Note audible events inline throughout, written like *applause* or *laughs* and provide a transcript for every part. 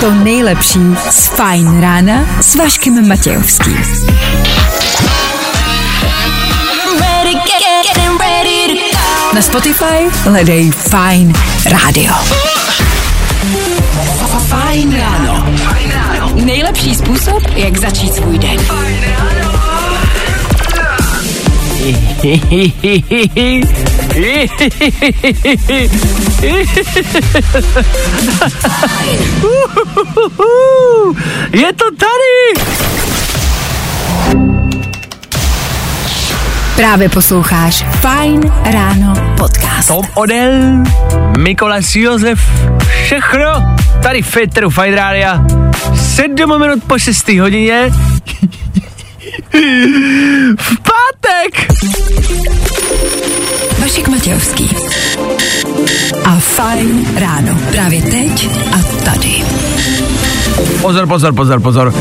to nejlepší z Fajn rána s Vaškem Matějovským. Na Spotify hledej Fajn rádio. Fajn ráno. Nejlepší způsob, jak začít svůj den. *laughs* Je to tady! Právě posloucháš Fajn ráno podcast. Tom Odell, Mikolas Josef, všechno tady v Fine Rádia. 7 minut po 6 hodině. *laughs* v pátek! Vašek Matějovský. A Fajn ráno. Právě teď a tady. Pozor, pozor, pozor, pozor.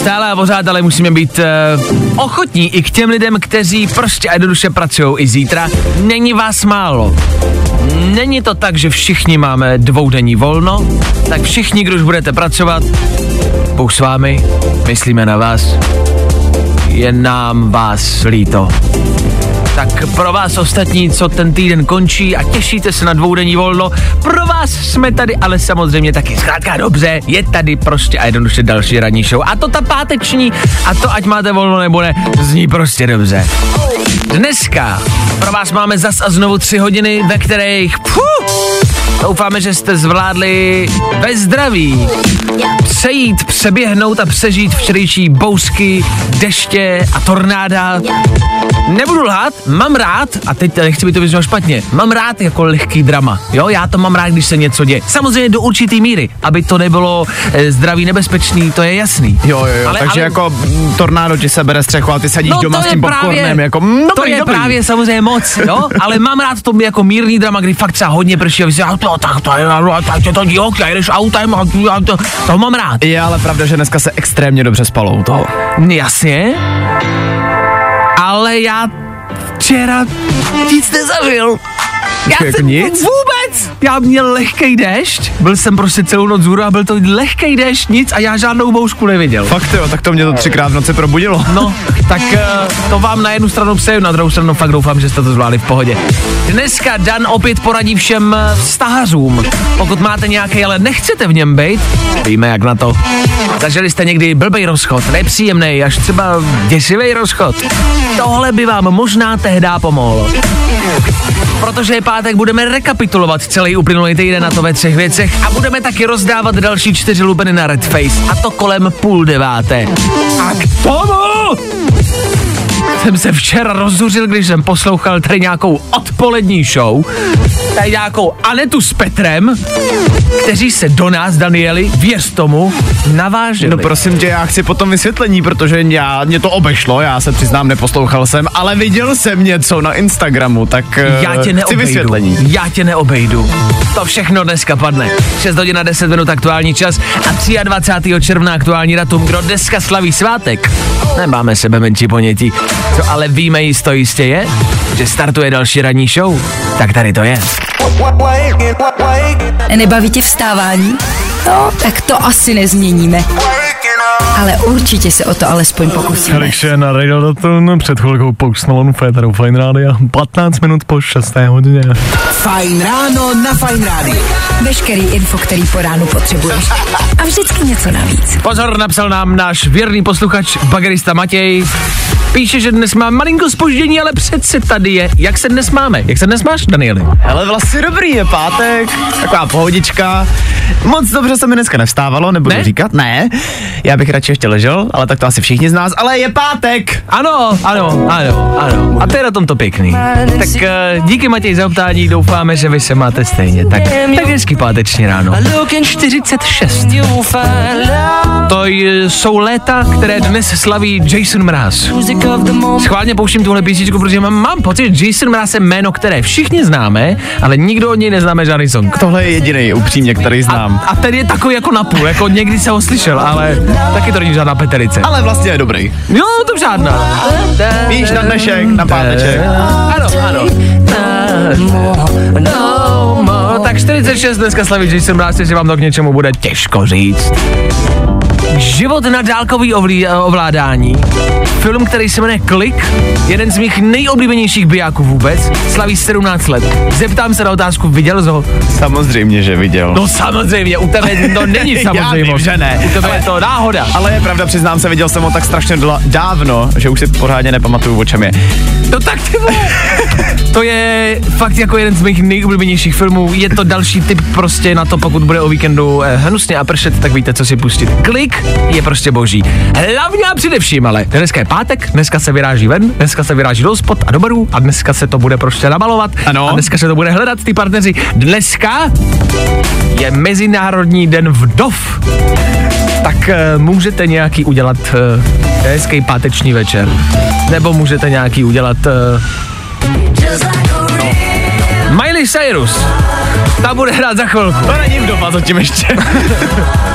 Stále a pořád ale musíme být uh, ochotní i k těm lidem, kteří prostě a jednoduše pracují i zítra. Není vás málo. Není to tak, že všichni máme dvoudenní volno, tak všichni, kdo už budete pracovat, Bůh s vámi, myslíme na vás, je nám vás líto. Tak pro vás ostatní, co ten týden končí a těšíte se na dvoudenní volno, pro vás jsme tady, ale samozřejmě taky zkrátka dobře, je tady prostě a jednoduše další ranní show. A to ta páteční, a to ať máte volno nebo ne, zní prostě dobře. Dneska pro vás máme zas a znovu tři hodiny, ve kterých puh, doufáme, že jste zvládli ve zdraví přejít, přeběhnout a přežít včerejší bousky, deště a tornáda. Nebudu lhát, mám rád, a teď nechci by to vyzvat špatně, mám rád jako lehký drama, jo, já to mám rád, když se něco děje. Samozřejmě do určitý míry, aby to nebylo e, zdraví nebezpečný, to je jasný. Jo, jo, jo, Ale- takže ale- jako mm, tornádo ti sebere střechu a ty sedíš No, doma to s tím právě- popcornem, jako mm, to dobrý, je dobrý. právě samozřejmě moc, jo, ale mám rád to jako mírný drama, kdy fakt třeba hodně prší a vy si, a to, tak to je, tak to, to, jo, jdeš autem a to, a to, to mám rád. Je ale pravda, že dneska se extrémně dobře spalo u toho. Jasně, ale já včera nic nezažil. Já Jako jsem nic? Vůbec! Já měl lehký déšť, byl jsem prostě celou noc vzhůru a byl to lehký déšť, nic a já žádnou boušku neviděl. Fakt jo, tak to mě to třikrát v noci probudilo. No, tak uh, to vám na jednu stranu přeju, na druhou stranu fakt doufám, že jste to zvládli v pohodě. Dneska Dan opět poradí všem eh, vztahařům. Pokud máte nějaký, ale nechcete v něm být, víme jak na to. Zažili jste někdy blbej rozchod, nepříjemný, až třeba děsivý rozchod. Tohle by vám možná tehdy pomohlo. Protože je pátek, budeme rekapitulovat celý uplynulý týden na to ve třech věcech a budeme taky rozdávat další čtyři lupeny na Red Face a to kolem půl deváté. A k tomu jsem se včera rozzuřil, když jsem poslouchal tady nějakou odpolední show, tady nějakou Anetu s Petrem, kteří se do nás, Danieli, věř tomu, naváželi. No prosím tě, já chci potom vysvětlení, protože já, mě to obešlo, já se přiznám, neposlouchal jsem, ale viděl jsem něco na Instagramu, tak eh, Já tě chci neobejdu. vysvětlení. Já tě neobejdu. To všechno dneska padne. 6 hodin a 10 minut aktuální čas a 23. června aktuální datum. Kdo dneska slaví svátek? Nemáme sebe menší ponětí. Co ale víme jisto jistě je, že startuje další ranní show. Tak tady to je. Nebaví tě vstávání? No, tak to asi nezměníme. Ale určitě se o to alespoň pokusíme. Eliše na Radio před chvilkou Post Féteru Fine Radio 15 minut po 6. hodině. Fajn ráno na Fajn rádiu. Veškerý info, který po ránu potřebuješ. A vždycky něco navíc. Pozor, napsal nám náš věrný posluchač, bagerista Matěj. Píše, že dnes má malinko spoždění, ale přece tady je. Jak se dnes máme? Jak se dnes máš, Danieli? Hele, vlastně dobrý, je pátek, taková pohodička. Moc dobře se mi dneska nevstávalo, nebudu Ne? říkat, ne. Já bych radši ještě ležel, ale tak to asi všichni z nás, ale je pátek. Ano, ano, ano, ano. A to je na tom to pěkný. Tak uh, díky Matěj za optání, doufáme, že vy se máte stejně. Tak, tak hezký páteční ráno. 46. To jsou léta, které dnes slaví Jason Mraz. Schválně pouštím tuhle písničku, protože mám, mám pocit, že Jason Mraz je jméno, které všichni známe, ale nikdo od něj neznáme žádný song. Tohle je jediný upřímně, který znám. A ten je takový jako napůl, jako někdy se ho slyšel, ale taky taky to není žádná petelice. Ale vlastně je dobrý. Jo, to žádná. Víš, na dnešek, na páteček. Ano, ano. No, no tak 46 dneska slaví, že jsem rád, že vám to k něčemu bude těžko říct. Život na dálkový ovlí, ovládání. Film, který se jmenuje Klik, jeden z mých nejoblíbenějších bijáků vůbec, slaví 17 let. Zeptám se na otázku, viděl jsi ho? Samozřejmě, že viděl. No samozřejmě, u tebe to není *laughs* Já samozřejmě. vím, že ne. U tebe je to náhoda. Ale je pravda, přiznám se, viděl jsem ho tak strašně dávno, že už si pořádně nepamatuju, o čem je. No tak ty vole. *laughs* To je fakt jako jeden z mých nejoblíbenějších filmů. Je to další typ prostě na to, pokud bude o víkendu eh, hnusně a pršet, tak víte, co si pustit. Klik je prostě boží. Hlavně a především, ale dneska je pátek, dneska se vyráží ven, dneska se vyráží do spod a do barů a dneska se to bude prostě nabalovat. Ano. A dneska se to bude hledat ty partneři. Dneska je Mezinárodní den vdov. Tak e, můžete nějaký udělat e, hezký páteční večer. Nebo můžete nějaký udělat e, Miley Cyrus. Ta bude hrát za chvilku. To není vdova zatím ještě. *laughs*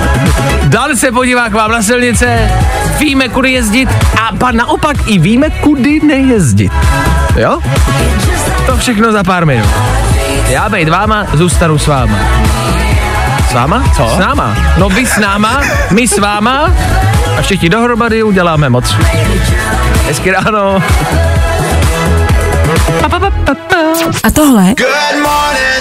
Dan se podívá k vám na silnice, víme, kudy jezdit a pa naopak i víme, kudy nejezdit. Jo? To všechno za pár minut. Já bejt váma, zůstanu s váma. S váma? Co? S náma. No vy s náma, my s váma a všichni dohromady uděláme moc. Hezky ráno. A tohle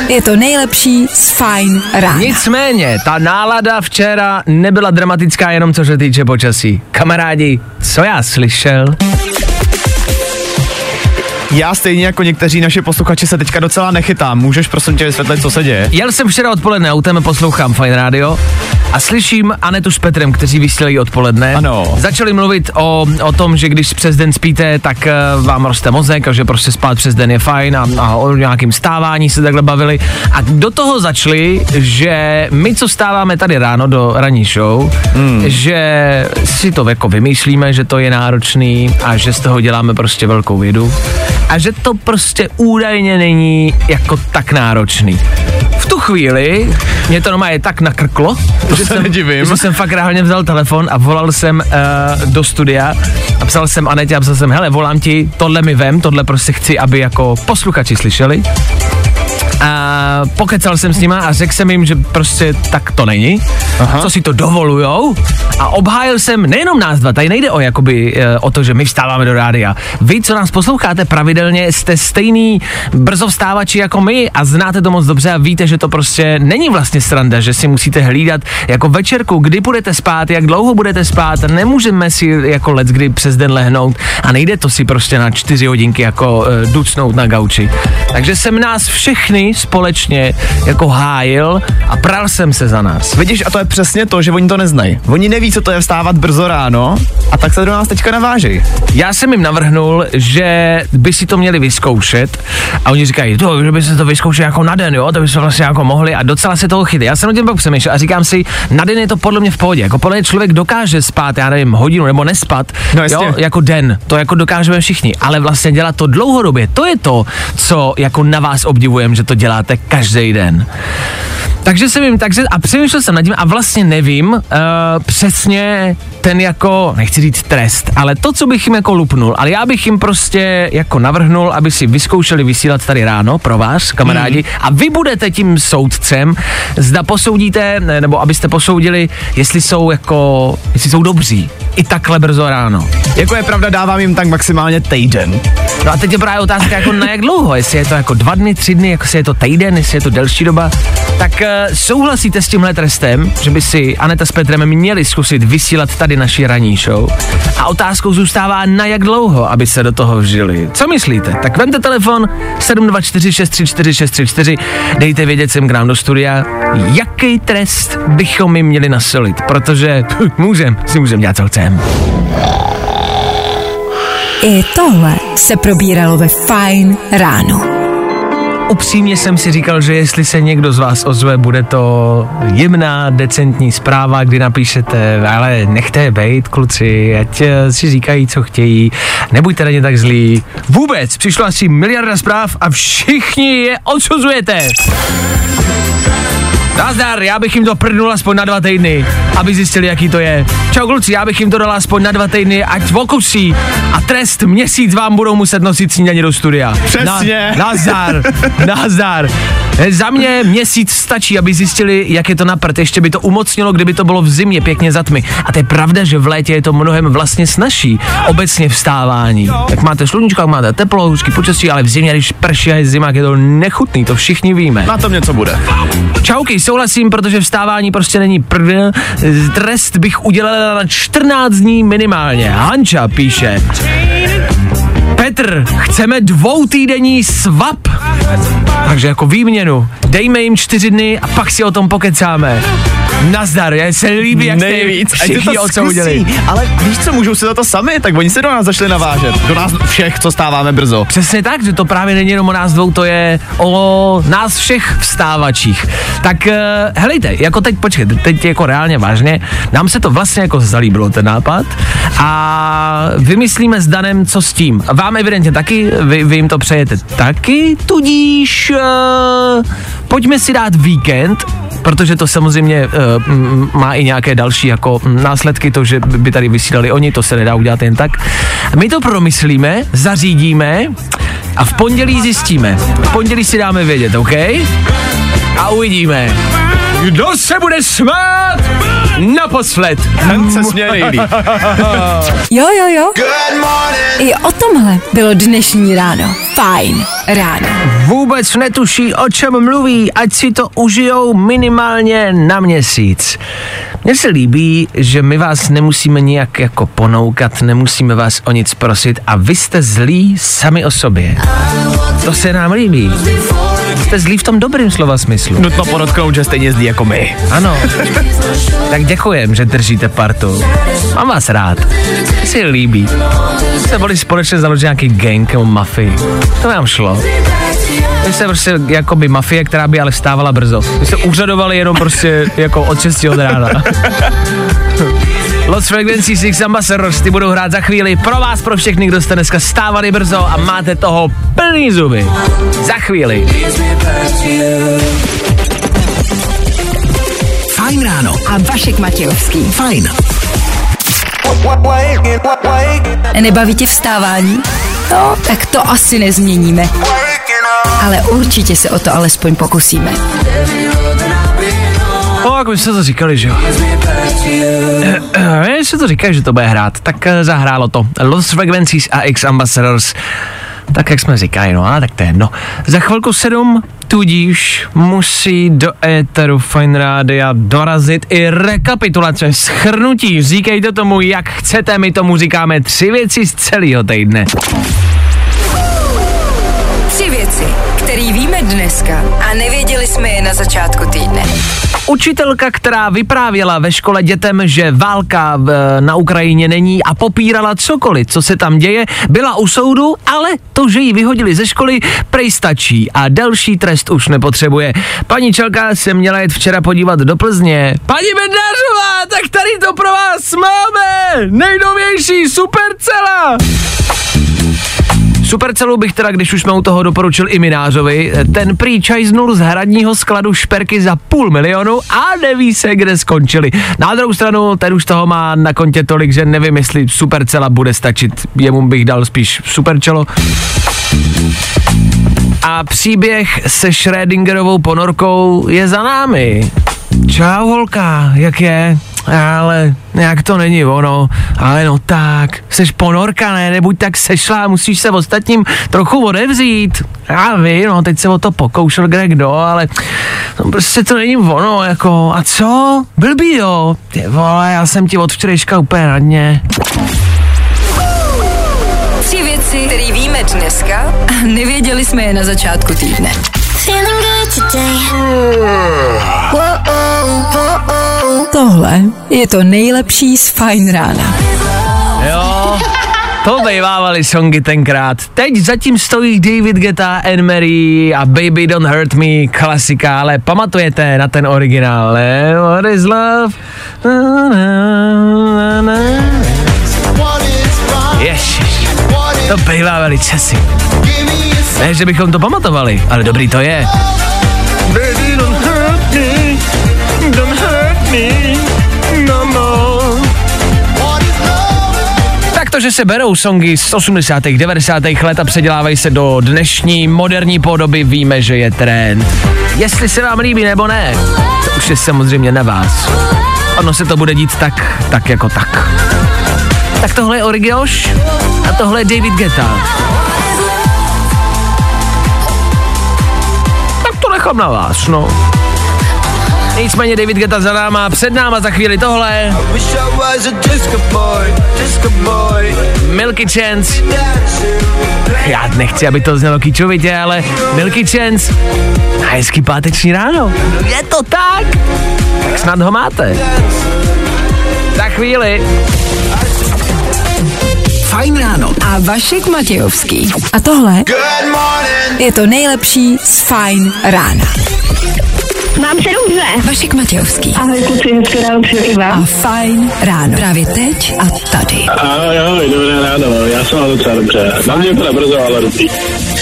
je to nejlepší z Fine rána. Nicméně, ta nálada včera nebyla dramatická jenom co se týče počasí. Kamarádi, co já slyšel? Já stejně jako někteří naši posluchači se teďka docela nechytám. Můžeš prosím tě vysvětlit, co se děje? Jel jsem včera odpoledne autem, poslouchám Fine Radio a slyším Anetu s Petrem, kteří vysílají odpoledne. Ano. Začali mluvit o, o tom, že když přes den spíte, tak uh, vám roste mozek a že prostě spát přes den je fajn a, a o nějakým stávání se takhle bavili. A do toho začali, že my, co stáváme tady ráno do ranní show, hmm. že si to jako vymýšlíme, že to je náročný a že z toho děláme prostě velkou vědu a že to prostě údajně není jako tak náročný. V tu chvíli mě to normálně tak nakrklo, že, se jsem, nedivím. že jsem fakt reálně vzal telefon a volal jsem uh, do studia a psal jsem Anetě a psal jsem, hele, volám ti, tohle mi vem, tohle prostě chci, aby jako posluchači slyšeli. A pokecal jsem s nima a řekl jsem jim, že prostě tak to není, Aha. co si to dovolujou a obhájil jsem nejenom nás dva, tady nejde o, jakoby, eh, o to, že my vstáváme do rádia. Vy, co nás posloucháte pravidelně, jste stejný brzo vstávači jako my a znáte to moc dobře a víte, že to prostě není vlastně sranda, že si musíte hlídat jako večerku, kdy budete spát, jak dlouho budete spát, nemůžeme si jako let kdy přes den lehnout a nejde to si prostě na čtyři hodinky jako uh, ducnout na gauči. Takže jsem nás všechny společně jako hájil a pral jsem se za nás. Vidíš, a to je přesně to, že oni to neznají. Oni neví, co to je vstávat brzo ráno a tak se do nás teďka navážejí. Já jsem jim navrhnul, že by si to měli vyzkoušet a oni říkají, to, že by se to vyzkoušeli jako na den, jo, to by se vlastně jako mohli a docela se toho chytí. Já jsem o tím pak přemýšlel a říkám si, na den je to podle mě v pohodě, jako podle mě člověk dokáže spát, já nevím, hodinu nebo nespat, No jo, jako den, to jako dokážeme všichni, ale vlastně dělat to dlouhodobě, to je to, co jako na vás obdivujem, že to děláte každý den. Takže jsem jim, takže a přemýšlel jsem nad tím a vlastně nevím uh, přesně ten jako, nechci říct trest, ale to, co bych jim jako lupnul, ale já bych jim prostě jako navrhnul, aby si vyzkoušeli vysílat tady ráno pro vás, kamarádi, mm. a vy budete tím soudcem, zda posoudíte, ne, nebo abyste posoudili, jestli jsou jako, jestli jsou dobří, i takhle brzo ráno. Jako je pravda, dávám jim tak maximálně týden. No a teď je právě otázka, jako na jak dlouho, jestli je to jako dva dny, tři dny, jako jestli je to týden, jestli je to delší doba. Tak uh, souhlasíte s tímhle trestem, že by si Aneta s Petrem měli zkusit vysílat tady naši ranní show? A otázkou zůstává, na jak dlouho, aby se do toho vžili. Co myslíte? Tak vemte telefon 724634634, dejte vědět sem k nám do studia, jaký trest bychom jim měli nasolit, protože *laughs* můžem, si můžem dělat, co chcem. I tohle se probíralo ve Fine ráno. Upřímně jsem si říkal, že jestli se někdo z vás ozve, bude to jemná, decentní zpráva, kdy napíšete, ale nechte je bejt, kluci, ať eh, si říkají, co chtějí, nebuďte na ně tak zlí. Vůbec, přišlo asi miliarda zpráv a všichni je odsuzujete. Nazdar, já bych jim to prdnul aspoň na dva týdny, aby zjistili, jaký to je. Čau kluci, já bych jim to dal aspoň na dva týdny, ať okusí a trest měsíc vám budou muset nosit snídaně do studia. Přesně. Na, nazdar, nazdar. Za mě měsíc stačí, aby zjistili, jak je to na prd. Ještě by to umocnilo, kdyby to bylo v zimě pěkně za tmy. A to je pravda, že v létě je to mnohem vlastně snažší. Obecně vstávání. Jak máte sluníčko, jak máte teplo, hezký počasí, ale v zimě, když prší a je zima, je to nechutný, to všichni víme. Na tom něco bude. Čauky, souhlasím, protože vstávání prostě není prd. Trest bych udělala na 14 dní minimálně. Hanča píše. Petr, chceme dvoutýdenní svap. Takže jako výměnu. Dejme jim čtyři dny a pak si o tom pokecáme. Nazdar, já se líbí, jak Nejvíc. jste Ať to všichni odsoudili. zkusí. Ale víš co, můžou si za to sami, tak oni se do nás zašli navážet. Do nás všech, co stáváme brzo. Přesně tak, že to právě není jenom o nás dvou, to je o nás všech vstávačích. Tak uh, helejte, jako teď, počkejte, teď jako reálně vážně, nám se to vlastně jako zalíbilo ten nápad a vymyslíme s Danem, co s tím. Vám evidentně taky, vy, vy jim to přejete taky, tudíž uh, pojďme si dát víkend, protože to samozřejmě uh, má i nějaké další jako následky, to, že by tady vysílali oni, to se nedá udělat jen tak. My to promyslíme, zařídíme a v pondělí zjistíme. V pondělí si dáme vědět, OK? A uvidíme. Kdo se bude smát naposled? Ten se směje *laughs* nejlíp. Jo, jo, jo. I o tomhle bylo dnešní ráno. Fajn ráno. Vůbec netuší, o čem mluví, ať si to užijou minimálně na měsíc. Mně se líbí, že my vás nemusíme nijak jako ponoukat, nemusíme vás o nic prosit a vy jste zlí sami o sobě. To se nám líbí. Jste zlí v tom dobrým slova smyslu. Nutno podotknout, že stejně zdí jako my. Ano. Tak děkujem, že držíte partu. Mám vás rád. Se líbí. Jste byli společně založit nějaký gang nebo mafii. To vám šlo. Vy jste prostě jako by mafie, která by ale vstávala brzo. Vy jste úřadovali jenom prostě jako od 6 od rána. Los Frequency Six Ambassadors, ty budou hrát za chvíli pro vás, pro všechny, kdo jste dneska stávali brzo a máte toho plný zuby. Za chvíli. Fajn ráno. A Vašek Matějovský. Fajn. Nebaví tě vstávání? No, tak to asi nezměníme. Ale určitě se o to alespoň pokusíme. No, jak už jste to říkali, že jo? Když se to říkají, že to bude hrát, tak eh, zahrálo to. Los Frequencies a X Ambassadors. Tak jak jsme říkali, no a tak to je jedno. Za chvilku sedm, tudíž musí do éteru Fine Rádia dorazit i rekapitulace, schrnutí. Říkejte tomu, jak chcete, my tomu říkáme tři věci z celého týdne. Tři věci, které víme dneska a nevěděli jsme je na začátku týdne. Učitelka, která vyprávěla ve škole dětem, že válka na Ukrajině není a popírala cokoliv, co se tam děje, byla u soudu, ale to, že ji vyhodili ze školy, prej stačí a další trest už nepotřebuje. Paní Čelka se měla jet včera podívat do Plzně. Paní Bednářová, tak tady to pro vás máme! Nejnovější supercela! Supercelu bych teda, když už jsme u toho doporučil i Minářovi, ten prý čajznul z hradního skladu šperky za půl milionu a neví se, kde skončili. Na druhou stranu, ten už toho má na kontě tolik, že nevím, jestli Supercela bude stačit. Jemu bych dal spíš Superčelo. A příběh se Schrödingerovou ponorkou je za námi. Čau holka, jak je? Ale nějak to není ono, ale no tak, seš ponorka, ne, nebuď tak sešla, musíš se ostatním trochu odevřít. Já vím, no, teď se o to pokoušel kde kdo, ale no, prostě to není ono, jako, a co? Blbý jo, ty vole, já jsem ti od včerejška úplně na dně. Tři věci, které víme dneska a nevěděli jsme je na začátku týdne. Feeling good today. Tohle je to nejlepší z Fajn rána. Jo, to bývávaly songy tenkrát. Teď zatím stojí David Guetta, Anne Marie a Baby Don't Hurt Me, klasika, ale pamatujete na ten originál, ne? What is love? Na, na, na. Ježiš, to bývávaly časy. Ne, že bychom to pamatovali, ale dobrý to je. Me, no more. Tak Protože se berou songy z 80. 90. let a předělávají se do dnešní moderní podoby, víme, že je trend. Jestli se vám líbí nebo ne, to už je samozřejmě na vás. Ono se to bude dít tak, tak jako tak. Tak tohle je Origioš a tohle je David Guetta. Tak to nechám na vás, no. Nicméně David Guetta za náma, před náma za chvíli tohle. Milky Chance. Já nechci, aby to znělo kýčovitě, ale Milky Chance. A hezký páteční ráno. Je to tak? Tak snad ho máte. Za chvíli. Fajn ráno. A Vašek Matějovský. A tohle je to nejlepší z Fajn rána. Mám se dobře. Vašek Matějovský Ahoj kluci, hezké ráno přeju i a vám. Fajn ráno. Právě teď a tady. Ahoj, ahoj, dobré ráno, já jsem mám docela dobře. Na mě to nebrzo, ale dobrý.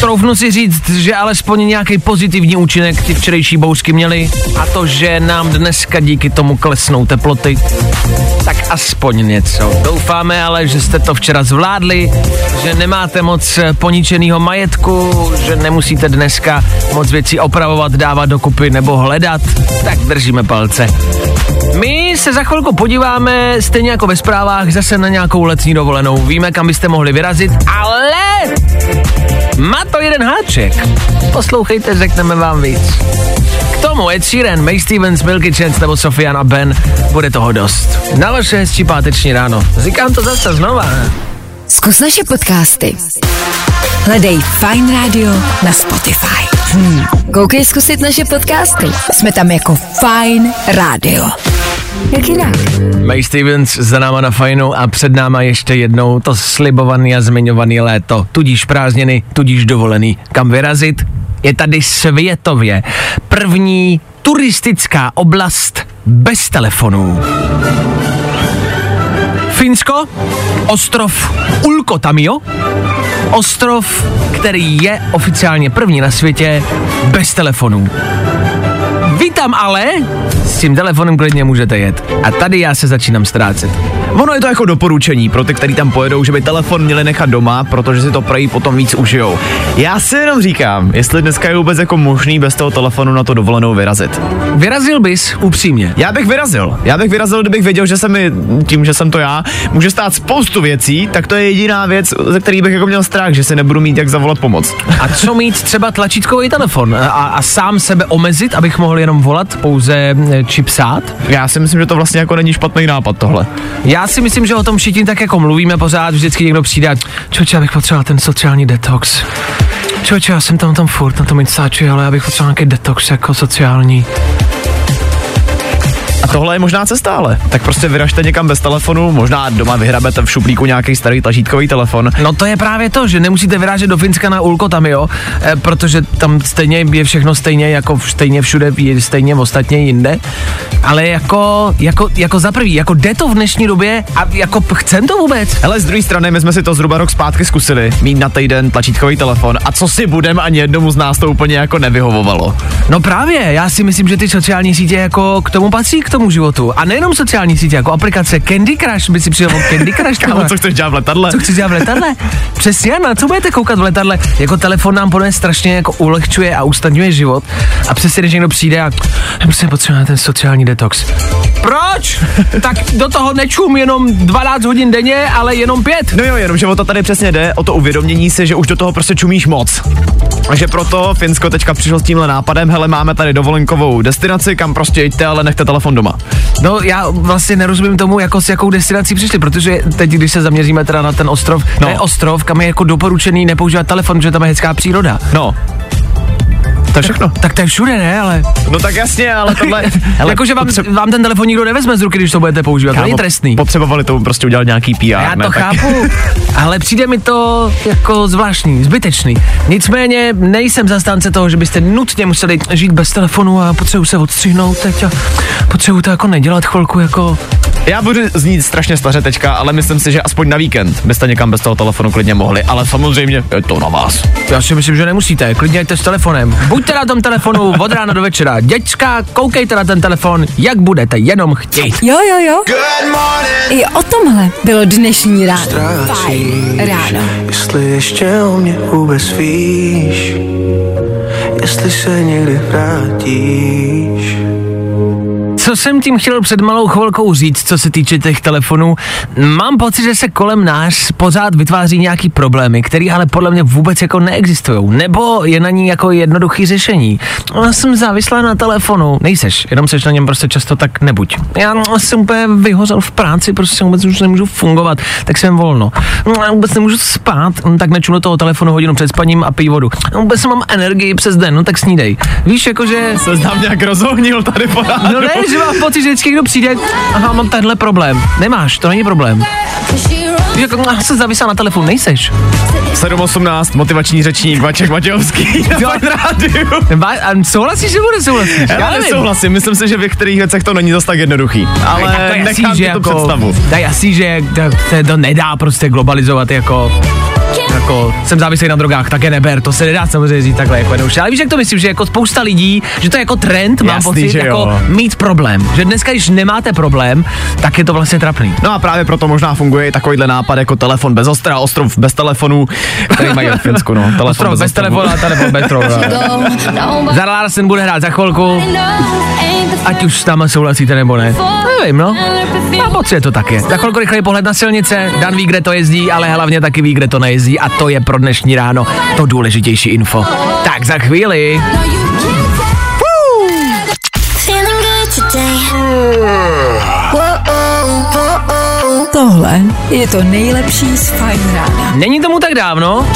Troufnu si říct, že alespoň nějaký pozitivní účinek ty včerejší bouřky měly a to, že nám dneska díky tomu klesnou teploty, tak aspoň něco. Doufáme ale, že jste to včera zvládli, že nemáte moc poničenýho majetku, že nemusíte dneska moc věcí opravovat, dávat dokupy nebo hledat, tak držíme palce. My se za chvilku podíváme, stejně jako ve zprávách, zase na nějakou letní dovolenou. Víme, kam byste mohli vyrazit, ale má to jeden háček. Poslouchejte, řekneme vám víc. K tomu Ed Sheeran, May Stevens, Milky Chance nebo Sofian a Ben, bude toho dost. Na vaše hezčí páteční ráno. Říkám to zase znova. Zkus naše podcasty. Hledej Fine Radio na Spotify. Hmm. Koukej zkusit naše podcasty. Jsme tam jako Fine Radio. Jak jinak? May Stevens za náma na fajnu a před náma ještě jednou to slibovaný a zmiňovaný léto, tudíž prázdniny, tudíž dovolený. Kam vyrazit? Je tady světově první turistická oblast bez telefonů. Finsko, ostrov Ulkotamio, ostrov, který je oficiálně první na světě bez telefonů. Vy tam ale s tím telefonem klidně můžete jet. A tady já se začínám ztrácet. Ono je to jako doporučení pro ty, kteří tam pojedou, že by telefon měli nechat doma, protože si to prej potom víc užijou. Já si jenom říkám, jestli dneska je vůbec jako možný bez toho telefonu na to dovolenou vyrazit. Vyrazil bys upřímně. Já bych vyrazil. Já bych vyrazil, kdybych věděl, že se mi, tím, že jsem to já, může stát spoustu věcí, tak to je jediná věc, ze který bych jako měl strach, že si nebudu mít jak zavolat pomoc. A co mít třeba tlačítkový telefon a, a sám sebe omezit, abych mohl jenom volat pouze e, či psát? Já si myslím, že to vlastně jako není špatný nápad tohle. Já si myslím, že o tom všichni tak jako mluvíme pořád, vždycky někdo přijde a čoče, já bych potřeboval ten sociální detox. Čoče, já jsem tam tam furt na tom Instači, ale já bych potřeboval nějaký detox jako sociální. A tohle je možná cesta, ale. Tak prostě vyražte někam bez telefonu, možná doma vyhrabete v šuplíku nějaký starý tlačítkový telefon. No to je právě to, že nemusíte vyrážet do Finska na Ulko tam, jo, e, protože tam stejně je všechno stejně jako stejně všude, je stejně ostatně jinde, ale jako, jako, jako za prvý, jako jde to v dnešní době a jako chcem to vůbec. Hele, z druhé strany, my jsme si to zhruba rok zpátky zkusili, mít na týden tlačítkový telefon a co si budem, ani jednomu z nás to úplně jako nevyhovovalo. No právě, já si myslím, že ty sociální sítě jako k tomu patří, k tomu životu. A nejenom sociální sítě, jako aplikace Candy Crush, by si přijel Candy Crush. *laughs* Kámo, co chceš dělat v letadle? Co chci dělat v letadle? *laughs* Přesně, na co budete koukat v letadle? Jako telefon nám podle strašně jako ulehčuje a usnadňuje život. A přesně, když někdo přijde a musím potřebovat ten sociální detox. Proč? *laughs* tak do toho nečum jenom 12 hodin denně, ale jenom pět. No jo, jenom, že o to tady přesně jde, o to uvědomění si, že už do toho prostě čumíš moc. Takže proto Finsko teďka přišlo s tímhle nápadem, hele, máme tady dovolenkovou destinaci, kam prostě jďte, ale nechte telefon doma. No já vlastně nerozumím tomu, jako s jakou destinací přišli, protože teď, když se zaměříme teda na ten ostrov, no. To je ostrov, kam je jako doporučený nepoužívat telefon, že tam je hezká příroda. No. To je všechno. Tak to je všude, ne? Ale No tak jasně, ale tohle... *laughs* Jakože vám, vám ten telefon nikdo nevezme z ruky, když to budete používat, to není Kámo, trestný. Potřebovali tomu prostě udělat nějaký PR, Já ne? to Tak- chápu, ale přijde mi to jako zvláštní, zbytečný. Nicméně nejsem zastánce toho, že byste nutně museli žít bez telefonu a potřebuji se odstřihnout teď a potřebuji to jako nedělat chvilku jako Já budu znít strašně staře teďka, ale myslím si, že aspoň na víkend byste někam bez toho telefonu klidně mohli, ale samozřejmě je to na vás. Já si myslím, že nemusíte, klidně jděte s telefonem. Buďte na tom telefonu od rána do večera. Děčka, koukejte na ten telefon, jak budete jenom chtít. Jo, jo, jo. I o tomhle bylo dnešní ráno. Fajn ráno. Jestli ještě o mě vůbec víš, jestli se někdy vrátíš. Co jsem tím chtěl před malou chvilkou říct, co se týče těch telefonů, mám pocit, že se kolem nás pořád vytváří nějaký problémy, které ale podle mě vůbec jako neexistují. Nebo je na ní jako jednoduchý řešení. Já jsem závislá na telefonu. Nejseš, jenom seš na něm prostě často tak nebuď. Já jsem úplně vyhořel v práci, prostě vůbec už nemůžu fungovat, tak jsem volno. Já vůbec nemůžu spát, tak neču do toho telefonu hodinu před spaním a pij vodu. Vůbec mám energii přes den, no tak snídej. Víš, jakože... Se znám nějak rozohnil tady po ránu. No ne, že mám pocit, že vždycky někdo přijde, aha, mám tenhle problém. Nemáš, to není problém. Víš, jako, jsem závislá na telefonu, nejseš. 7.18, motivační řečník Vaček Matějovský na. Fajn rádiu. A souhlasíš nebo nesouhlasíš? Já nevím. nesouhlasím, myslím si, že v některých věcech to není zas tak jednoduchý. Ale Tak to jasný, nechám že jako, představu. Je jasný, že to, to, to nedá prostě globalizovat jako jako jsem závislý na drogách, tak je neber, to se nedá samozřejmě říct takhle jako jednoduše. Ale víš, jak to myslím, že jako spousta lidí, že to je jako trend, mám Jasný, pocit, že jako jo. mít problém. Že dneska, když nemáte problém, tak je to vlastně trapný. No a právě proto možná funguje i takovýhle nápad jako telefon bez ostra, ostrov bez telefonů, který mají ve Finsku, no. Telefon Ostrov bez ostrovu. telefonu a telefon bez. Zara Larsen bude hrát za chvilku, ať už s náma souhlasíte nebo ne. Nevím, no. Je to tak je. Za chvilku rychlej pohled na silnice, Dan ví, kde to jezdí, ale hlavně taky ví, kde to nejezdí a to je pro dnešní ráno to důležitější info. Tak za chvíli. Tohle je to nejlepší z Fajn rána. Není tomu tak dávno,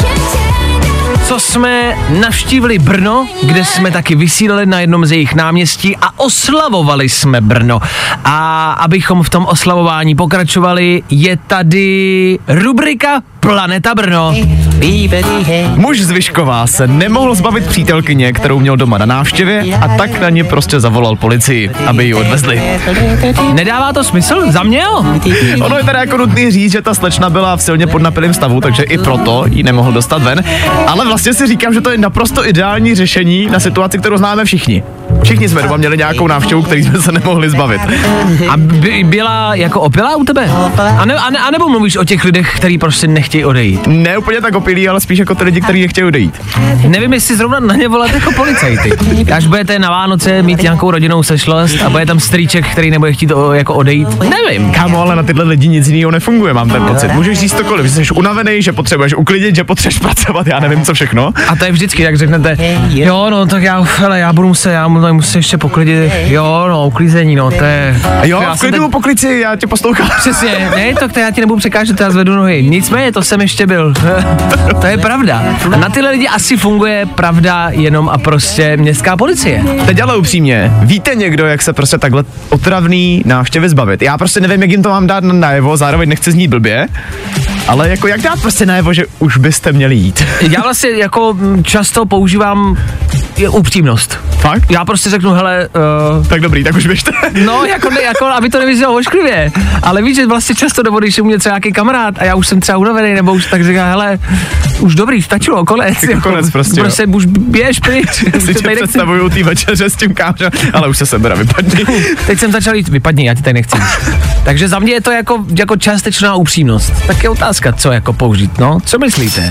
co jsme navštívili Brno, kde jsme taky vysílali na jednom z jejich náměstí a oslavovali jsme Brno. A abychom v tom oslavování pokračovali, je tady rubrika Planeta Brno. Muž z Vyšková se nemohl zbavit přítelkyně, kterou měl doma na návštěvě a tak na ně prostě zavolal policii, aby ji odvezli. Nedává to smysl? Za mě jo. Ono je teda jako nutný říct, že ta slečna byla v silně podnapilém stavu, takže i proto ji nemohl dostat ven. Ale vlastně si říkám, že to je naprosto ideální řešení na situaci, kterou známe všichni. Všichni jsme doma měli nějakou návštěvu, který jsme se nemohli zbavit. A by, byla jako opilá u tebe? A, ne, a, ne, a nebo mluvíš o těch lidech, kteří prostě nechtějí odejít? Ne úplně tak opilí, ale spíš jako ty lidi, kteří nechtějí odejít. Nevím, jestli zrovna na ně volat jako policajty. Až budete na Vánoce mít nějakou rodinnou sešlost a bude tam strýček, který nebude chtít o, jako odejít. Nevím. Kámo, ale na tyhle lidi nic jiného nefunguje, mám ten pocit. Můžeš říct cokoliv, že jsi unavený, že potřebuješ uklidit, že potřebuješ pracovat, já nevím co všechno. A to je vždycky, jak řeknete, jo, no tak já, hele, já budu muset, já mu- musím ještě poklidit, jo, no, uklízení, no, to je... Jo, v klidu teď- po klici, já tě poslouchám. Přesně, ne, to, to já ti nebudu překážet, já zvedu nohy. Nicméně, to jsem ještě byl. *laughs* to je pravda. A na tyhle lidi asi funguje pravda jenom a prostě městská policie. Teď ale upřímně, víte někdo, jak se prostě takhle otravný návštěvy zbavit? Já prostě nevím, jak jim to mám dát na najevo, zároveň nechci znít blbě, ale jako jak dát prostě najevo, že už byste měli jít. Já vlastně jako často používám je upřímnost. Fakt? Já prostě řeknu, hele, uh, Tak dobrý, tak už běžte. no, jako, ne, jako, aby to nevyznělo ošklivě, ale víš, že vlastně často do vody, když je u mě třeba nějaký kamarád a já už jsem třeba unavený, nebo už tak říká, hele, už dobrý, stačilo, konec. Jako konec prostě, jo. Prostě už běž pryč. *laughs* Si tě to tady nechci. představuju té večeře s tím kámošem, ale už se sebera, vypadni. Teď jsem začal jít, vypadni, já ti tady nechci. Takže za mě je to jako, jako částečná upřímnost. Tak je otázka, co jako použít, no? Co myslíte?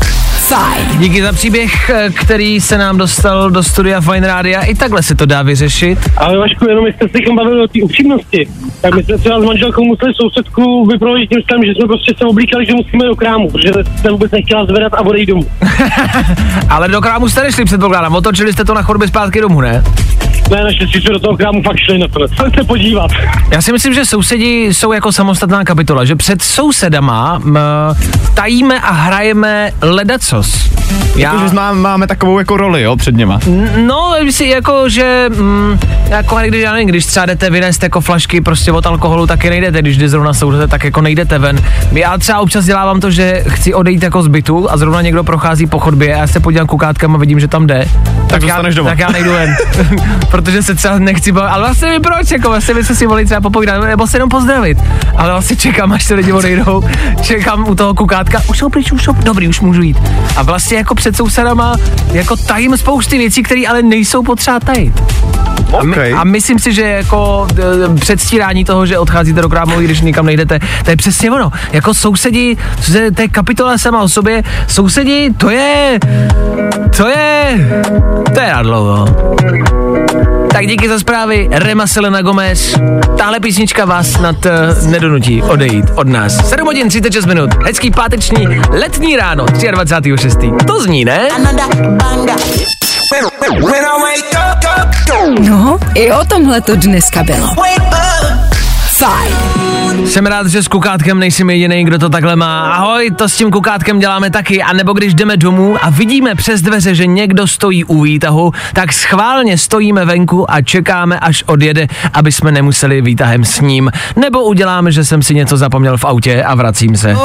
Fajn. Díky za příběh, eh, který se nám dostal do studia Fine Rádia. I takhle se to dá vyřešit. Ale Vašku, jenom jste se bavili o té upřímnosti. Tak my jsme třeba s manželkou museli sousedku vyprovodit tím stylem, že jsme prostě se oblíkali, že musíme do krámu, protože jsem vůbec nechtěla zvedat a odejít domů. *laughs* Ale do krámu jste nešli předpokládám, otočili jste to na chodbě zpátky domů, ne? Ne, naštěstí jsme do toho krámu fakt šli nakonec. Chci *laughs* se podívat. Já si myslím, že sousedi jsou jako samostatná kapitola, že před sousedama m, tajíme a hrajeme ledacos. Letos. Já, Jakože má, máme takovou jako roli, jo, před něma. no, si jako, že mm, jako když, já nevím, když třeba jdete vynést jako flašky prostě od alkoholu, taky nejdete, když jde zrovna soudete, tak jako nejdete ven. Já třeba občas dělávám to, že chci odejít jako z bytu a zrovna někdo prochází po chodbě a já se podívám koukátkama a vidím, že tam jde. Tak, já, zůstaneš doma. tak já nejdu ven, *laughs* protože se třeba nechci bavit, ale vlastně mi proč, jako vlastně my se si volí třeba popovídat, nebo se jenom pozdravit, ale vlastně čekám, až se lidi odejdou, čekám u toho kukátka, už jsou pryč, už jsou, dobrý, už můžu jít. A vlastně jako před sousedama, jako tajím spousty věcí, které ale nejsou potřeba tajit. A, my, Okay. a myslím si, že jako e, předstírání toho, že odcházíte do krámu, když nikam nejdete, to je přesně ono. Jako sousedi, to je, to je kapitola sama o sobě, sousedi, to je, to je, to je na dlouho. Tak díky za zprávy, Rema Selena Gomez. Tahle písnička vás snad uh, nedonutí odejít od nás. 7 hodin 36 minut, hezký páteční letní ráno, 23.6. To zní, ne? No, i o tomhle to dneska bylo. Fajn. Jsem rád, že s kukátkem nejsem jediný, kdo to takhle má. Ahoj, to s tím kukátkem děláme taky. A nebo když jdeme domů a vidíme přes dveře, že někdo stojí u výtahu, tak schválně stojíme venku a čekáme, až odjede, aby jsme nemuseli výtahem s ním. Nebo uděláme, že jsem si něco zapomněl v autě a vracím se.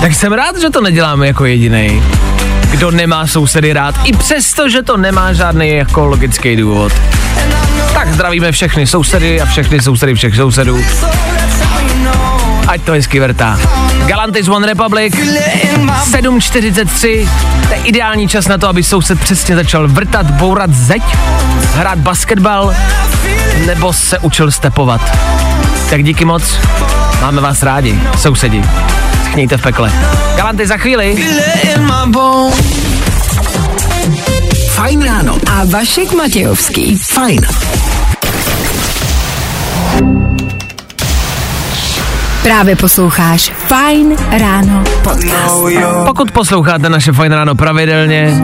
Tak jsem rád, že to neděláme jako jediný. Kdo nemá sousedy rád, i přesto, že to nemá žádný jako logický důvod. Tak zdravíme všechny sousedy a všechny sousedy všech sousedů. Ať to hezky vrtá. Galantis One Republic 7.43 To je ideální čas na to, aby soused přesně začal vrtat, bourat zeď, hrát basketbal nebo se učil stepovat. Tak díky moc. Máme vás rádi, sousedi. Schnějte v pekle. Galanty za chvíli. Fajn ráno. A Vašek Matějovský. Fajn. Právě posloucháš Fajn ráno podcast. Pokud posloucháte naše Fajn ráno pravidelně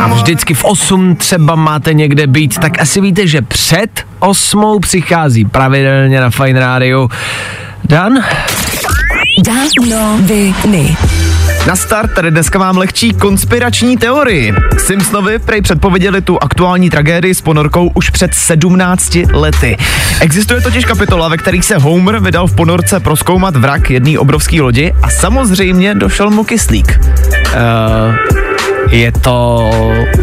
a vždycky v 8 třeba máte někde být, tak asi víte, že před 8 přichází pravidelně na Fajn rádiu Dan? Danoviny. Na start tady dneska mám lehčí konspirační teorii. Simpsonovi prej předpověděli tu aktuální tragédii s ponorkou už před 17 lety. Existuje totiž kapitola, ve kterých se Homer vydal v ponorce proskoumat vrak jedné obrovské lodi a samozřejmě došel mu kyslík. Uh, je to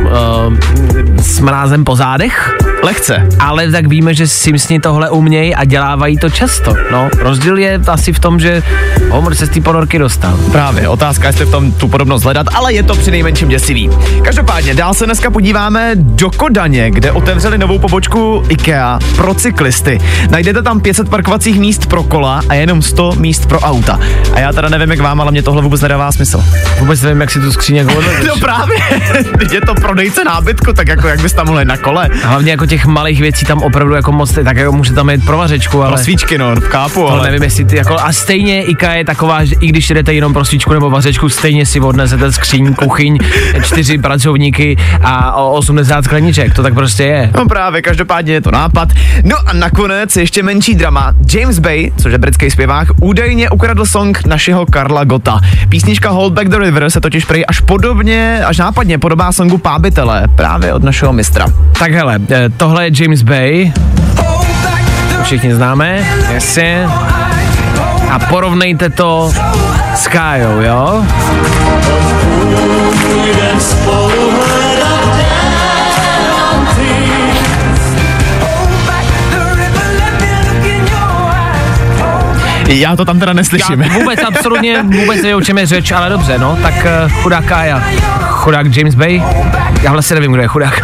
uh, s mrázem po zádech? Lehce. Ale tak víme, že Simpsoni tohle umějí a dělávají to často. No, rozdíl je asi v tom, že Homer se z té ponorky dostal. Právě, otázka, jestli v tom tu podobnost hledat, ale je to při nejmenším děsivý. Každopádně, dál se dneska podíváme do Kodaně, kde otevřeli novou pobočku IKEA pro cyklisty. Najdete tam 500 parkovacích míst pro kola a jenom 100 míst pro auta. A já teda nevím, jak vám, ale mě tohle vůbec nedává smysl. Vůbec nevím, jak si tu skříň *laughs* jako. No právě, *laughs* je to prodejce nábytku, tak jako jak bys tam mohl jít na kole. Hlavně jako těch malých věcí tam opravdu jako moc, tak jako může tam mít pro vařečku, ale... Pro svíčky, no, kápu, Ale nevím, jestli ty jako, a stejně IKEA je taková, že i když jdete jenom pro svíčku nebo vařečku, stejně si odnesete skříň, kuchyň, čtyři pracovníky a o 80 skleniček, to tak prostě je. No právě, každopádně je to nápad. No a nakonec ještě menší drama. James Bay, což je britský zpěvák, údajně ukradl song našeho Karla Gota. Písnička Hold Back the River se totiž prej až podobně, až nápadně podobá songu Pábitele, právě od našeho mistra. Tak hele, eh, tohle je James Bay, všichni známe, jasně. A porovnejte to s Kájou, jo? Já to tam teda neslyším. Já vůbec absolutně vůbec nevím, o čem je řeč, ale dobře, no, tak uh, chudák Kája, chudák James Bay, já vlastně nevím, kdo je chudák.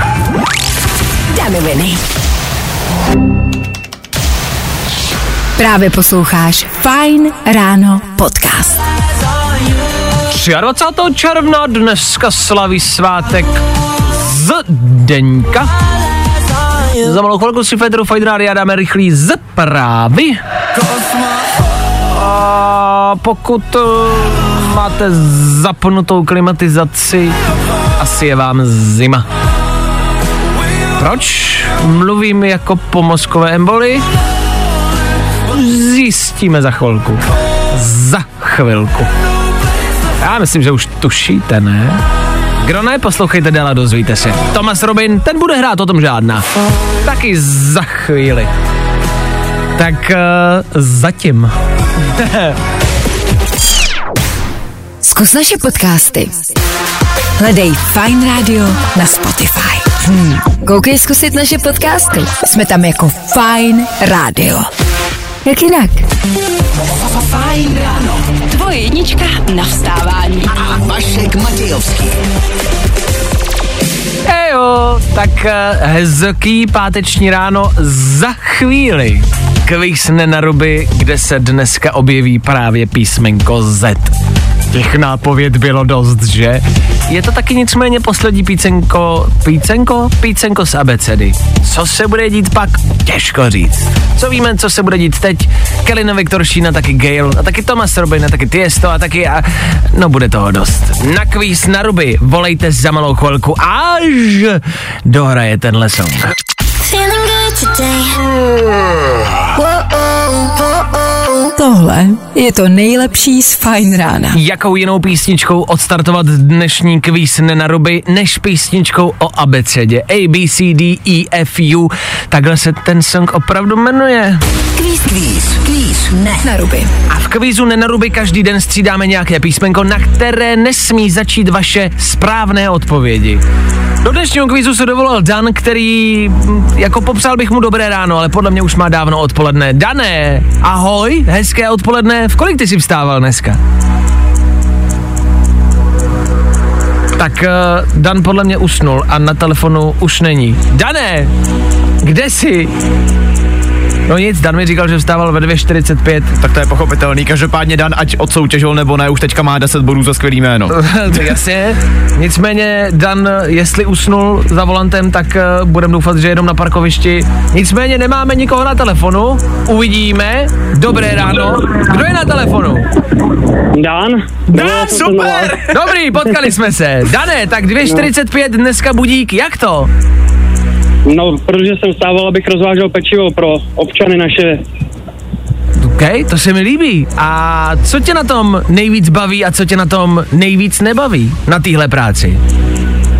Právě posloucháš Fajn ráno podcast. 23. června dneska slaví svátek z Deňka. Za malou chvilku si Federu Fajnrády a dáme rychlý zprávy. Pokud uh, máte zapnutou klimatizaci, asi je vám zima. Proč mluvím jako po mozkové emboli? Zjistíme za chvilku. Za chvilku. Já myslím, že už tušíte, ne? Kdo ne, poslouchejte dál a dozvíte se. Thomas Robin, ten bude hrát o tom žádná. Taky za chvíli. Tak uh, zatím. *laughs* Zkus naše podcasty. Hledej Fine Radio na Spotify. Hmm. Koukej zkusit naše podcasty. Jsme tam jako Fine Radio. Jak jinak? Fajn ráno. Tvoje jednička na vstávání. A Vašek Matějovský. Ejo, tak uh, hezký páteční ráno za chvíli. Kvíz nenaruby, kde se dneska objeví právě písmenko Z. Těch nápověd bylo dost, že? Je to taky nicméně poslední pícenko, pícenko? Pícenko z abecedy. Co se bude dít pak? Těžko říct. Co víme, co se bude dít teď? Kelina Viktor Šína, taky Gale, a taky Thomas Robin, a taky Tiesto, a taky a... No bude toho dost. Na kvíz na ruby volejte za malou chvilku, až dohraje tenhle song. Tohle je to nejlepší z Fine Rána. Jakou jinou písničkou odstartovat dnešní kvíz nenaruby, než písničkou o abecedě A, B, C, D, E, F, U. Takhle se ten song opravdu jmenuje. Kvíz, kvíz, kvíz, ne. Na ruby. A v kvízu nenaruby každý den střídáme nějaké písmenko, na které nesmí začít vaše správné odpovědi. Do dnešního kvízu se dovolal Dan, který, jako popsal bych mu dobré ráno, ale podle mě už má dávno odpoledne. Dané, ahoj, hezké odpoledne. V kolik ty jsi vstával dneska? Tak uh, Dan podle mě usnul a na telefonu už není. Dané, kde jsi? No nic, Dan mi říkal, že vstával ve 2.45. Tak to je pochopitelný. Každopádně Dan, ať odsoutěžil nebo ne, už teďka má 10 bodů za skvělý jméno. *laughs* To Jasně. Nicméně Dan, jestli usnul za volantem, tak uh, budeme doufat, že jenom na parkovišti. Nicméně nemáme nikoho na telefonu. Uvidíme. Dobré ráno. Kdo je na telefonu? Dan? Dan, super! Dobrý, potkali jsme se. Dané, tak 2.45 dneska budík, jak to? No, protože jsem stával, abych rozvážel pečivo pro občany naše. OK, to se mi líbí. A co tě na tom nejvíc baví a co tě na tom nejvíc nebaví na téhle práci?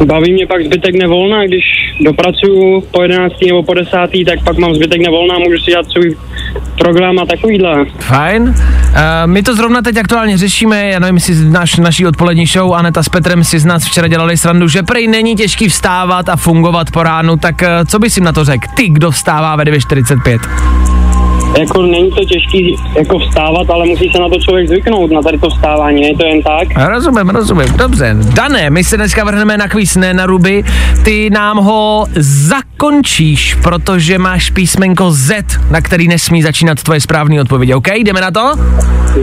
Baví mě pak zbytek nevolna, když dopracuju po 11. nebo po 10. tak pak mám zbytek nevolna a můžu si dělat svůj program a takovýhle. Fajn. Uh, my to zrovna teď aktuálně řešíme, já nevím, jestli znáš naší odpolední show, Aneta s Petrem si z nás včera dělali srandu, že prej není těžký vstávat a fungovat po ránu, tak uh, co bys jim na to řekl? Ty, kdo vstává ve 9.45? Jako není to těžký jako vstávat, ale musí se na to člověk zvyknout, na tady to vstávání, není to jen tak. Rozumím, rozumím, dobře. Dané, my se dneska vrhneme na kvíz ne na ruby, ty nám ho zakončíš, protože máš písmenko Z, na který nesmí začínat tvoje správné odpovědi, OK? Jdeme na to?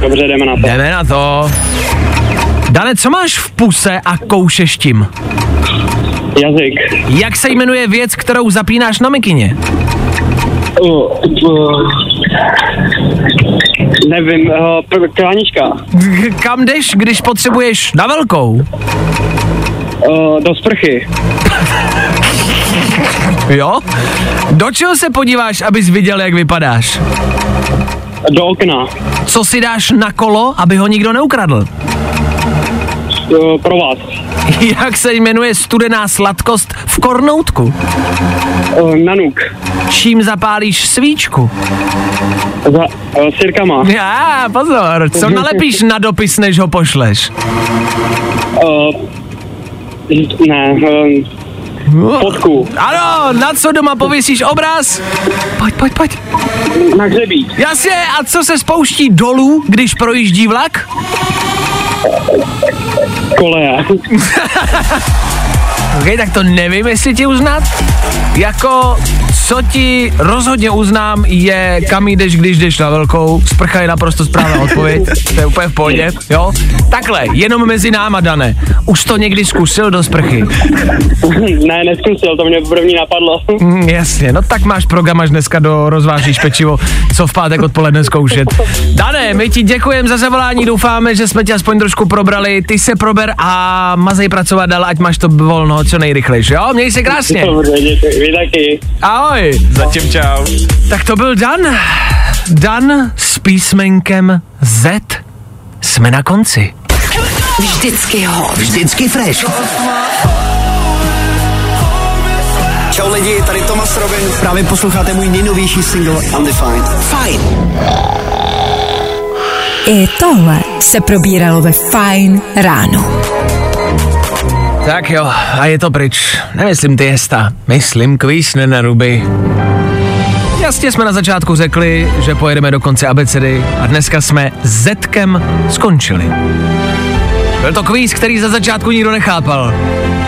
Dobře, jdeme na to. Jdeme na to. Dane, co máš v puse a koušeš tím? Jazyk. Jak se jmenuje věc, kterou zapínáš na mikině? Uh, uh, nevím, uh, klánička. *laughs* Kam jdeš, když potřebuješ na velkou? Uh, do sprchy. *laughs* Jo? Do čeho se podíváš, abys viděl, jak vypadáš? Do okna. Co si dáš na kolo, aby ho nikdo neukradl? Uh, pro vás. *laughs* Jak se jmenuje studená sladkost v kornoutku? Uh, nanuk. Čím zapálíš svíčku? Za uh, sirkama. *laughs* Já, pozor, co nalepíš na dopis, než ho pošleš? Uh, ne, uh, fotku. Ano, na co doma pověsíš obraz? Pojď, pojď, pojď. Na hřebík. Jasně, a co se spouští dolů, když projíždí vlak? Koleje. *laughs* Ok, tak to nevím, jestli ti uznat. Jako, co ti rozhodně uznám, je kam jdeš, když jdeš na velkou. Sprcha je naprosto správná odpověď. To je úplně v pohodě, jo? Takhle, jenom mezi náma, Dane. Už to někdy zkusil do sprchy? ne, neskusil, to mě první napadlo. Mm, jasně, no tak máš program až dneska do rozvážíš pečivo, co v pátek odpoledne zkoušet. Dané, my ti děkujeme za zavolání, doufáme, že jsme tě aspoň trošku probrali, ty se prober a mazej pracovat dál, ať máš to volno co nejrychlejší, jo? Měj se krásně. Dobře, děkuji, vy taky. Ahoj. Zatím čau. Tak to byl Dan. Dan s písmenkem Z. Jsme na konci. Vždycky hot. Vždycky fresh. Čau lidi, tady Tomas Robin. Právě posloucháte můj nejnovější single Undefined. Fajn. I tohle se probíralo ve Fine ráno. Tak jo, a je to pryč. Nemyslím ty jesta, myslím kvíz na ruby. Jasně jsme na začátku řekli, že pojedeme do konce abecedy a dneska jsme Zetkem skončili. Byl to kvíz, který za začátku nikdo nechápal.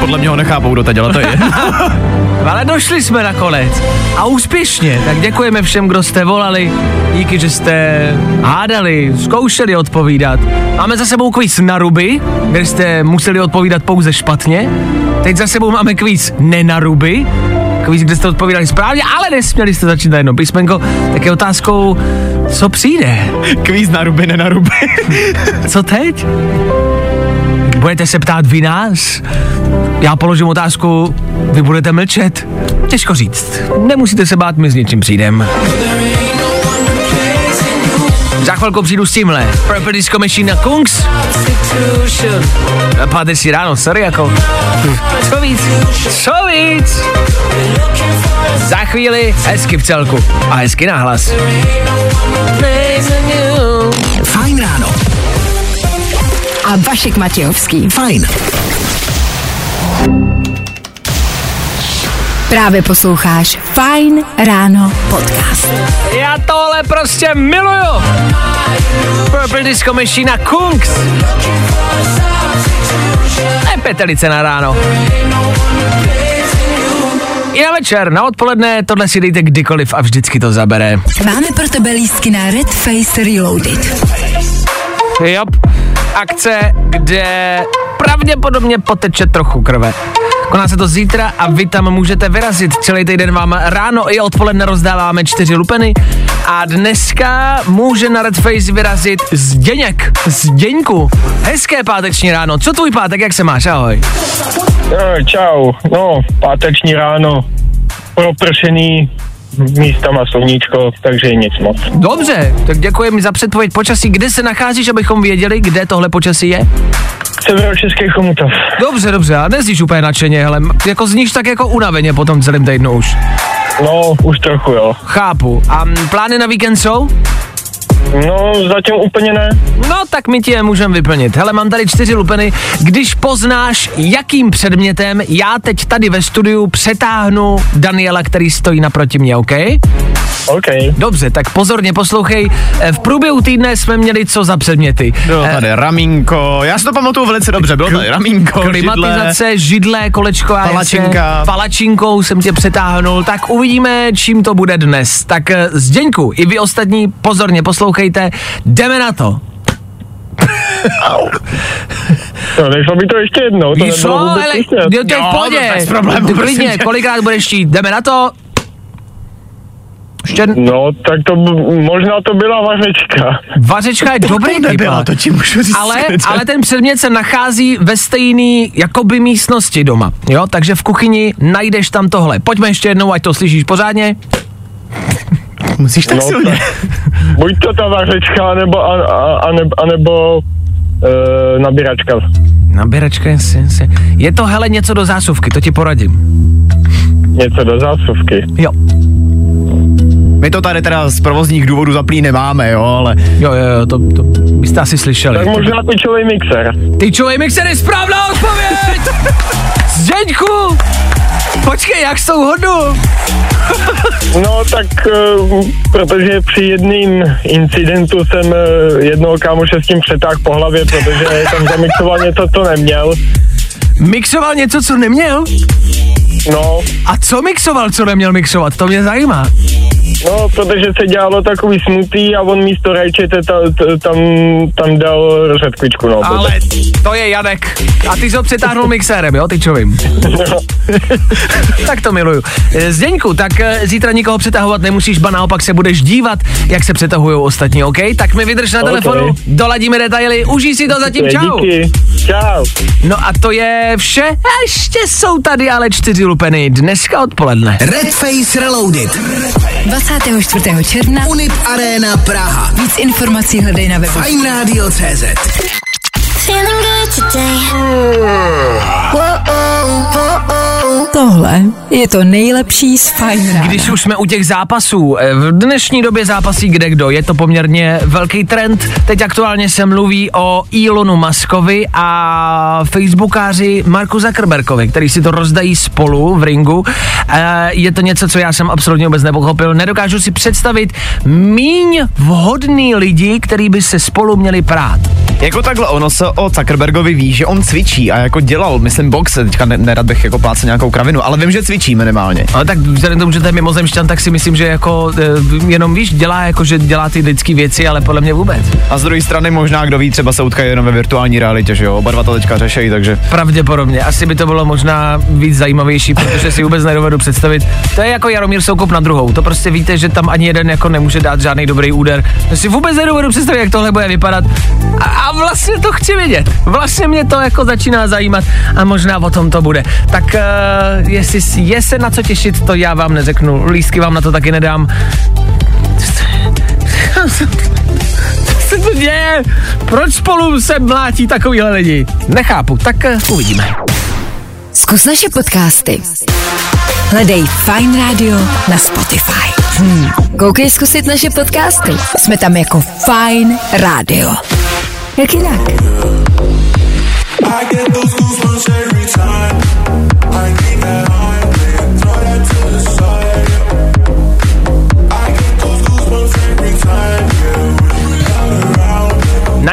Podle mě ho nechápou do teď, ale to je. *laughs* Ale došli jsme nakonec. A úspěšně. Tak děkujeme všem, kdo jste volali. Díky, že jste hádali, zkoušeli odpovídat. Máme za sebou kvíz na ruby, kde jste museli odpovídat pouze špatně. Teď za sebou máme kvíz ne na ruby, kvíz, kde jste odpovídali správně, ale nesměli jste začít na jedno písmenko. Tak je otázkou, co přijde? Kvíz na ruby, ne na ruby. Co teď? Budete se ptát vy nás? Já položím otázku, vy budete mlčet? Těžko říct. Nemusíte se bát, my s něčím přijdem. Za chvilku přijdu s tímhle. Purple Disco Machine na Kungs. A páteční ráno, sorry jako. Co víc? Co víc? Za chvíli hezky v celku a hezky nahlas. Fajn ráno. A Vašek Matějovský. Fajn. Právě posloucháš Fine Ráno podcast. Já tohle prostě miluju. Purple Disco Machine a Kungs. Ne petelice na ráno. I na večer, na odpoledne, tohle si dejte kdykoliv a vždycky to zabere. Máme pro tebe lístky na Red Face Reloaded. Jop, akce, kde pravděpodobně poteče trochu krve. Koná se to zítra a vy tam můžete vyrazit. Celý týden vám ráno i odpoledne rozdáváme čtyři lupeny a dneska může na Red Face vyrazit Zdeněk. Zdeňku, hezké páteční ráno. Co tvůj pátek, jak se máš? Ahoj. No, čau, no, páteční ráno, propršený, místama sluníčko, takže nic moc. Dobře, tak děkujeme za předpověď počasí. Kde se nacházíš, abychom věděli, kde tohle počasí je? Severočeský chomutov. Dobře, dobře, a nezdíš úplně nadšeně, ale jako zníš tak jako unaveně po tom celém týdnu už. No, už trochu jo. Chápu. A plány na víkend jsou? No, zatím úplně ne. No, tak my ti je můžeme vyplnit. Hele, mám tady čtyři lupeny. Když poznáš, jakým předmětem já teď tady ve studiu přetáhnu Daniela, který stojí naproti mě, OK? OK. Dobře, tak pozorně poslouchej. Eh, V průběhu týdne jsme měli co za předměty? Bylo Eh, tady ramínko, já si to pamatuju velice dobře, bylo tady ramínko, židle, Klimatizace, židle, kolečko a Palačinka. Palačinkou jsem tě přetáhnul, tak uvidíme, čím to bude dnes. Tak eh, Zdeňku, i vy ostatní pozorně poslouchejte, jdeme na to. *laughs* No, nešlo by to ještě jednou, to Víš co, ale jo, to je v Jo, pohodě. no, bez prosím Klidně, kolikrát budeš chtít, jdeme na to. Ještě No, tak to možná to byla vařečka. vařečka je dobrý To nebyla, to ti můžu říct. ale, ale ten předmět se nachází ve stejné jakoby místnosti doma, jo, takže v kuchyni najdeš tam tohle. Pojďme ještě jednou, ať to slyšíš pořádně. musíš tak No, silně. tak. Buď to ta vařečka, anebo, a, a, anebo, anebo e, nabíračka. Nabíračka, jasně, jasně. Je to hele něco do zásuvky, to ti poradím. Něco do zásuvky. Jo, My to tady teda z provozních důvodů zaplý nemáme, jo, ale jo, jo, jo to, to byste asi slyšeli. Tak možná tyčový mixer. Tyčový mixer je správná odpověď! *laughs* Zdeňku! Počkej, jak s tou hodu? *laughs* No tak, uh, protože při jedným incidentu jsem uh, jednoho kámoše s tím přetáhl po hlavě, protože tam zamixoval něco, co neměl. Mixoval něco, co neměl? No, A co mixoval, co neměl mixovat? To mě zajímá. No, protože se dělalo takový smutý a on místo rajčete ta, ta, tam, tam dal řetkvičku, no. Ale to je Janek. A ty jsi ho přetáhnul mixérem, jo, tyčovým. *laughs* tak to miluju. Zdeňku, tak eh, zítra nikoho přetahovat nemusíš, ba naopak se budeš dívat, jak se přetahují ostatní, OK? Tak mi vydrž na OK. telefonu, doladíme detaily, užij si to zatím, čau. Díky. Čau. No a to je vše. A ještě jsou tady ale čtyři lupeny dneska odpoledne. Red Face Reloaded. 24. června. Unip Arena Praha. Víc informací hledej na webu Fajn Radio CZ. Feeling good today. Tohle je to nejlepší z Fine Rána. Když už jsme u těch zápasů, eh, v dnešní době zápasí kde kdo, je to poměrně velký trend. Teď aktuálně se mluví o Elonu Muskovi a facebookáři Marku Zuckerbergovi, který si to rozdají spolu v ringu. Eh, Je to něco, co já jsem absolutně vůbec nepochopil. Nedokážu si představit míň vhodný lidi, který by se spolu měli prát. Jako takhle, ono se o Zuckerbergovi ví, že on cvičí a jako dělal, myslím, box, teďka ne, nerad bych jako plácel nějakou kravinu, ale vím, že cvičí minimálně. Ale tak vzhledem k tomu, že to je mimozemšťan, tak si myslím, že jako eh, jenom víš, dělá jako, že dělá ty lidské věci, ale podle mě vůbec. A z druhé strany možná, kdo ví, třeba se utkají jenom ve virtuální realitě, že jo, oba dva to teďka řešejí, takže Pravděpodobně. Asi by to bylo možná víc zajímavější, protože si vůbec nedovedu představit. To je jako Jaromír Soukup na druhou. To prostě víte, že tam ani jeden jako nemůže dát žádný dobrý úder. To si vůbec nedovedu představit, jak tohle bude vypadat. A, a vlastně to chci vědět. Vlastně mě to jako začíná zajímat a možná o tom to bude. Tak uh, jestli s- je se na co těšit, to já vám neřeknu. Lístky vám na to taky nedám. Co se to děje? Proč spolu se mlátí takovýhle lidi? Nechápu, tak uh, uvidíme. Zkus naše podcasty. Hledej Fine Radio na Spotify. Hmm. Koukej zkusit naše podcasty. Jsme tam jako Fine Radio. Jak jinak? I get those goosebumps every time. I need that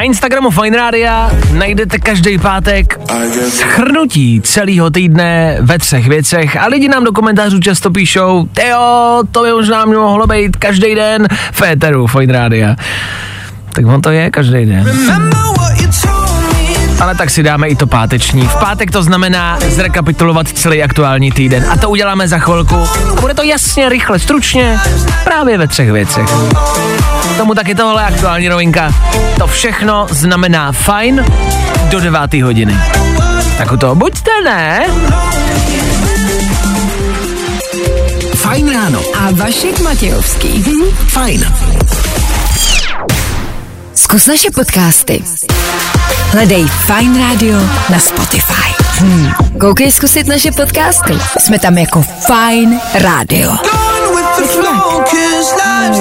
Instagramu Fine Rádia najdete každý pátek shrnutí celého týdne ve třech věcech a lidi nám do komentářů často píšou, Teo, to by možná mohlo být každý den v éteru Fine Rádia. Tak on to je každý den. Remember Ale tak si dáme i to páteční. V pátek to znamená zrekapitulovat celý aktuální týden. A to uděláme za chvilku. A bude to jasně, rychle, stručně, právě ve třech věcech. K Tomu taky tohle aktuální novinka. To všechno znamená fajn do devátý hodiny. Tak u toho buďte, ne? Fajn ráno. A Vašek Matějovský. Fajn. Zkus naše podcasty. Hledej Fine Radio na Spotify. Hmm. Koukej zkusit naše podcasty. Jsme tam jako Fine Radio. Like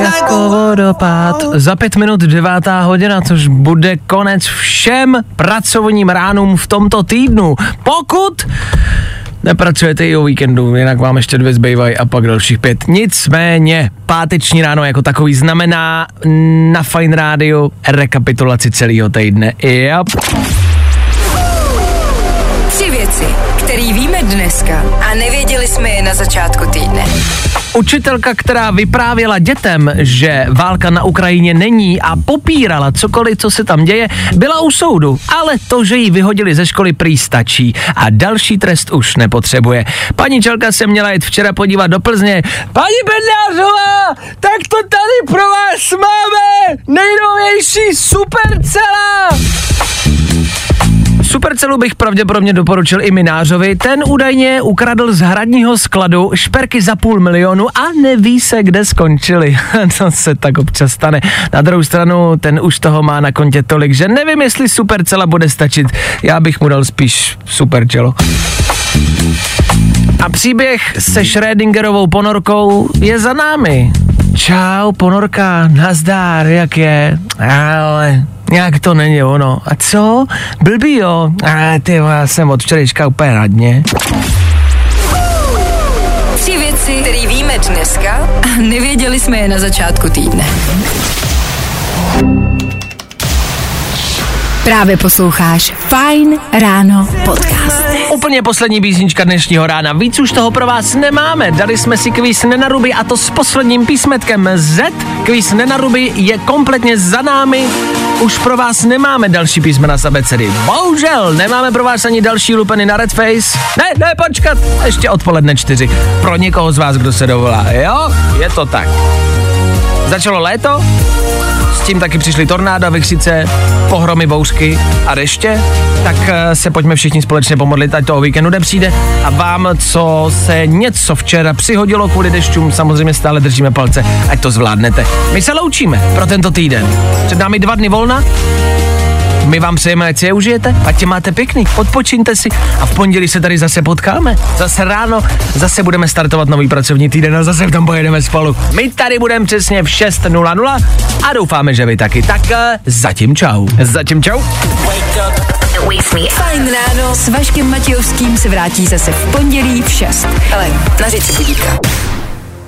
Jako vodopád. Za pět minut devátá hodina, což bude konec všem pracovním ránům v tomto týdnu. Pokud nepracujete i o víkendu, jinak vám ještě dvě zbývají a pak dalších pět. Nicméně, páteční ráno jako takový znamená na Fine Radio rekapitulaci celého týdne. Yep. Které víme dneska a nevěděli jsme je na začátku týdne. Učitelka, která vyprávěla dětem, že válka na Ukrajině není a popírala cokoliv, co se tam děje, byla u soudu, ale to, že ji vyhodili ze školy, prý stačí a další trest už nepotřebuje. Paní Čelka se měla jít včera podívat do Plzně. Paní Bednářová, tak to tady pro vás máme nejnovější supercela! Supercelu bych pravděpodobně doporučil i Minářovi. Ten údajně ukradl z hradního skladu šperky za půl milionu a neví se, kde skončili. *laughs* to se tak občas stane. Na druhou stranu, ten už toho má na kontě tolik, že nevím, jestli Supercela bude stačit. Já bych mu dal spíš Superčelo. A příběh se Schrödingerovou ponorkou je za námi. Čau, ponorka, nazdár, jak je? Ale nějak to není ono. A co? Blbý jo? A ty já jsem od včerejška úplně radně. Tři věci, které víme dneska a nevěděli jsme je na začátku týdne. Právě posloucháš Fine Ráno podcast. Úplně poslední písnička dnešního rána. Víc už toho pro vás nemáme. Dali jsme si kvíz Nenaruby a to s posledním písmetkem Z. Kvíz Nenaruby je kompletně za námi. Už pro vás nemáme další písmena z abecedy. Bohužel nemáme pro vás ani další lupeny na Red Face. Ne, ne, počkat. Ještě odpoledne čtyři. Pro někoho z vás, kdo se dovolá. Jo, je to tak. Začalo léto, tím taky přišly tornáda, vychřice, pohromy, bouřky a deště, tak eh, se pojďme všichni společně pomodlit, ať toho víkendu nepřijde. A vám, co se něco včera přihodilo kvůli dešťům, samozřejmě stále držíme palce, ať to zvládnete. My se loučíme pro tento týden. Před námi dva dny volna, My vám přejeme, ať si je užijete, ať tě máte pěkný, odpočiňte si a v pondělí se tady zase potkáme. Zase ráno, zase budeme startovat nový pracovní týden a zase v tom pojedeme spolu. My tady budeme přesně v 6.00 a doufáme, že vy taky. Tak eh, zatím čau. Zatím čau. Fajn ráno s Vaškem Matějovským se vrátí zase v pondělí v 6. Ale na budíka.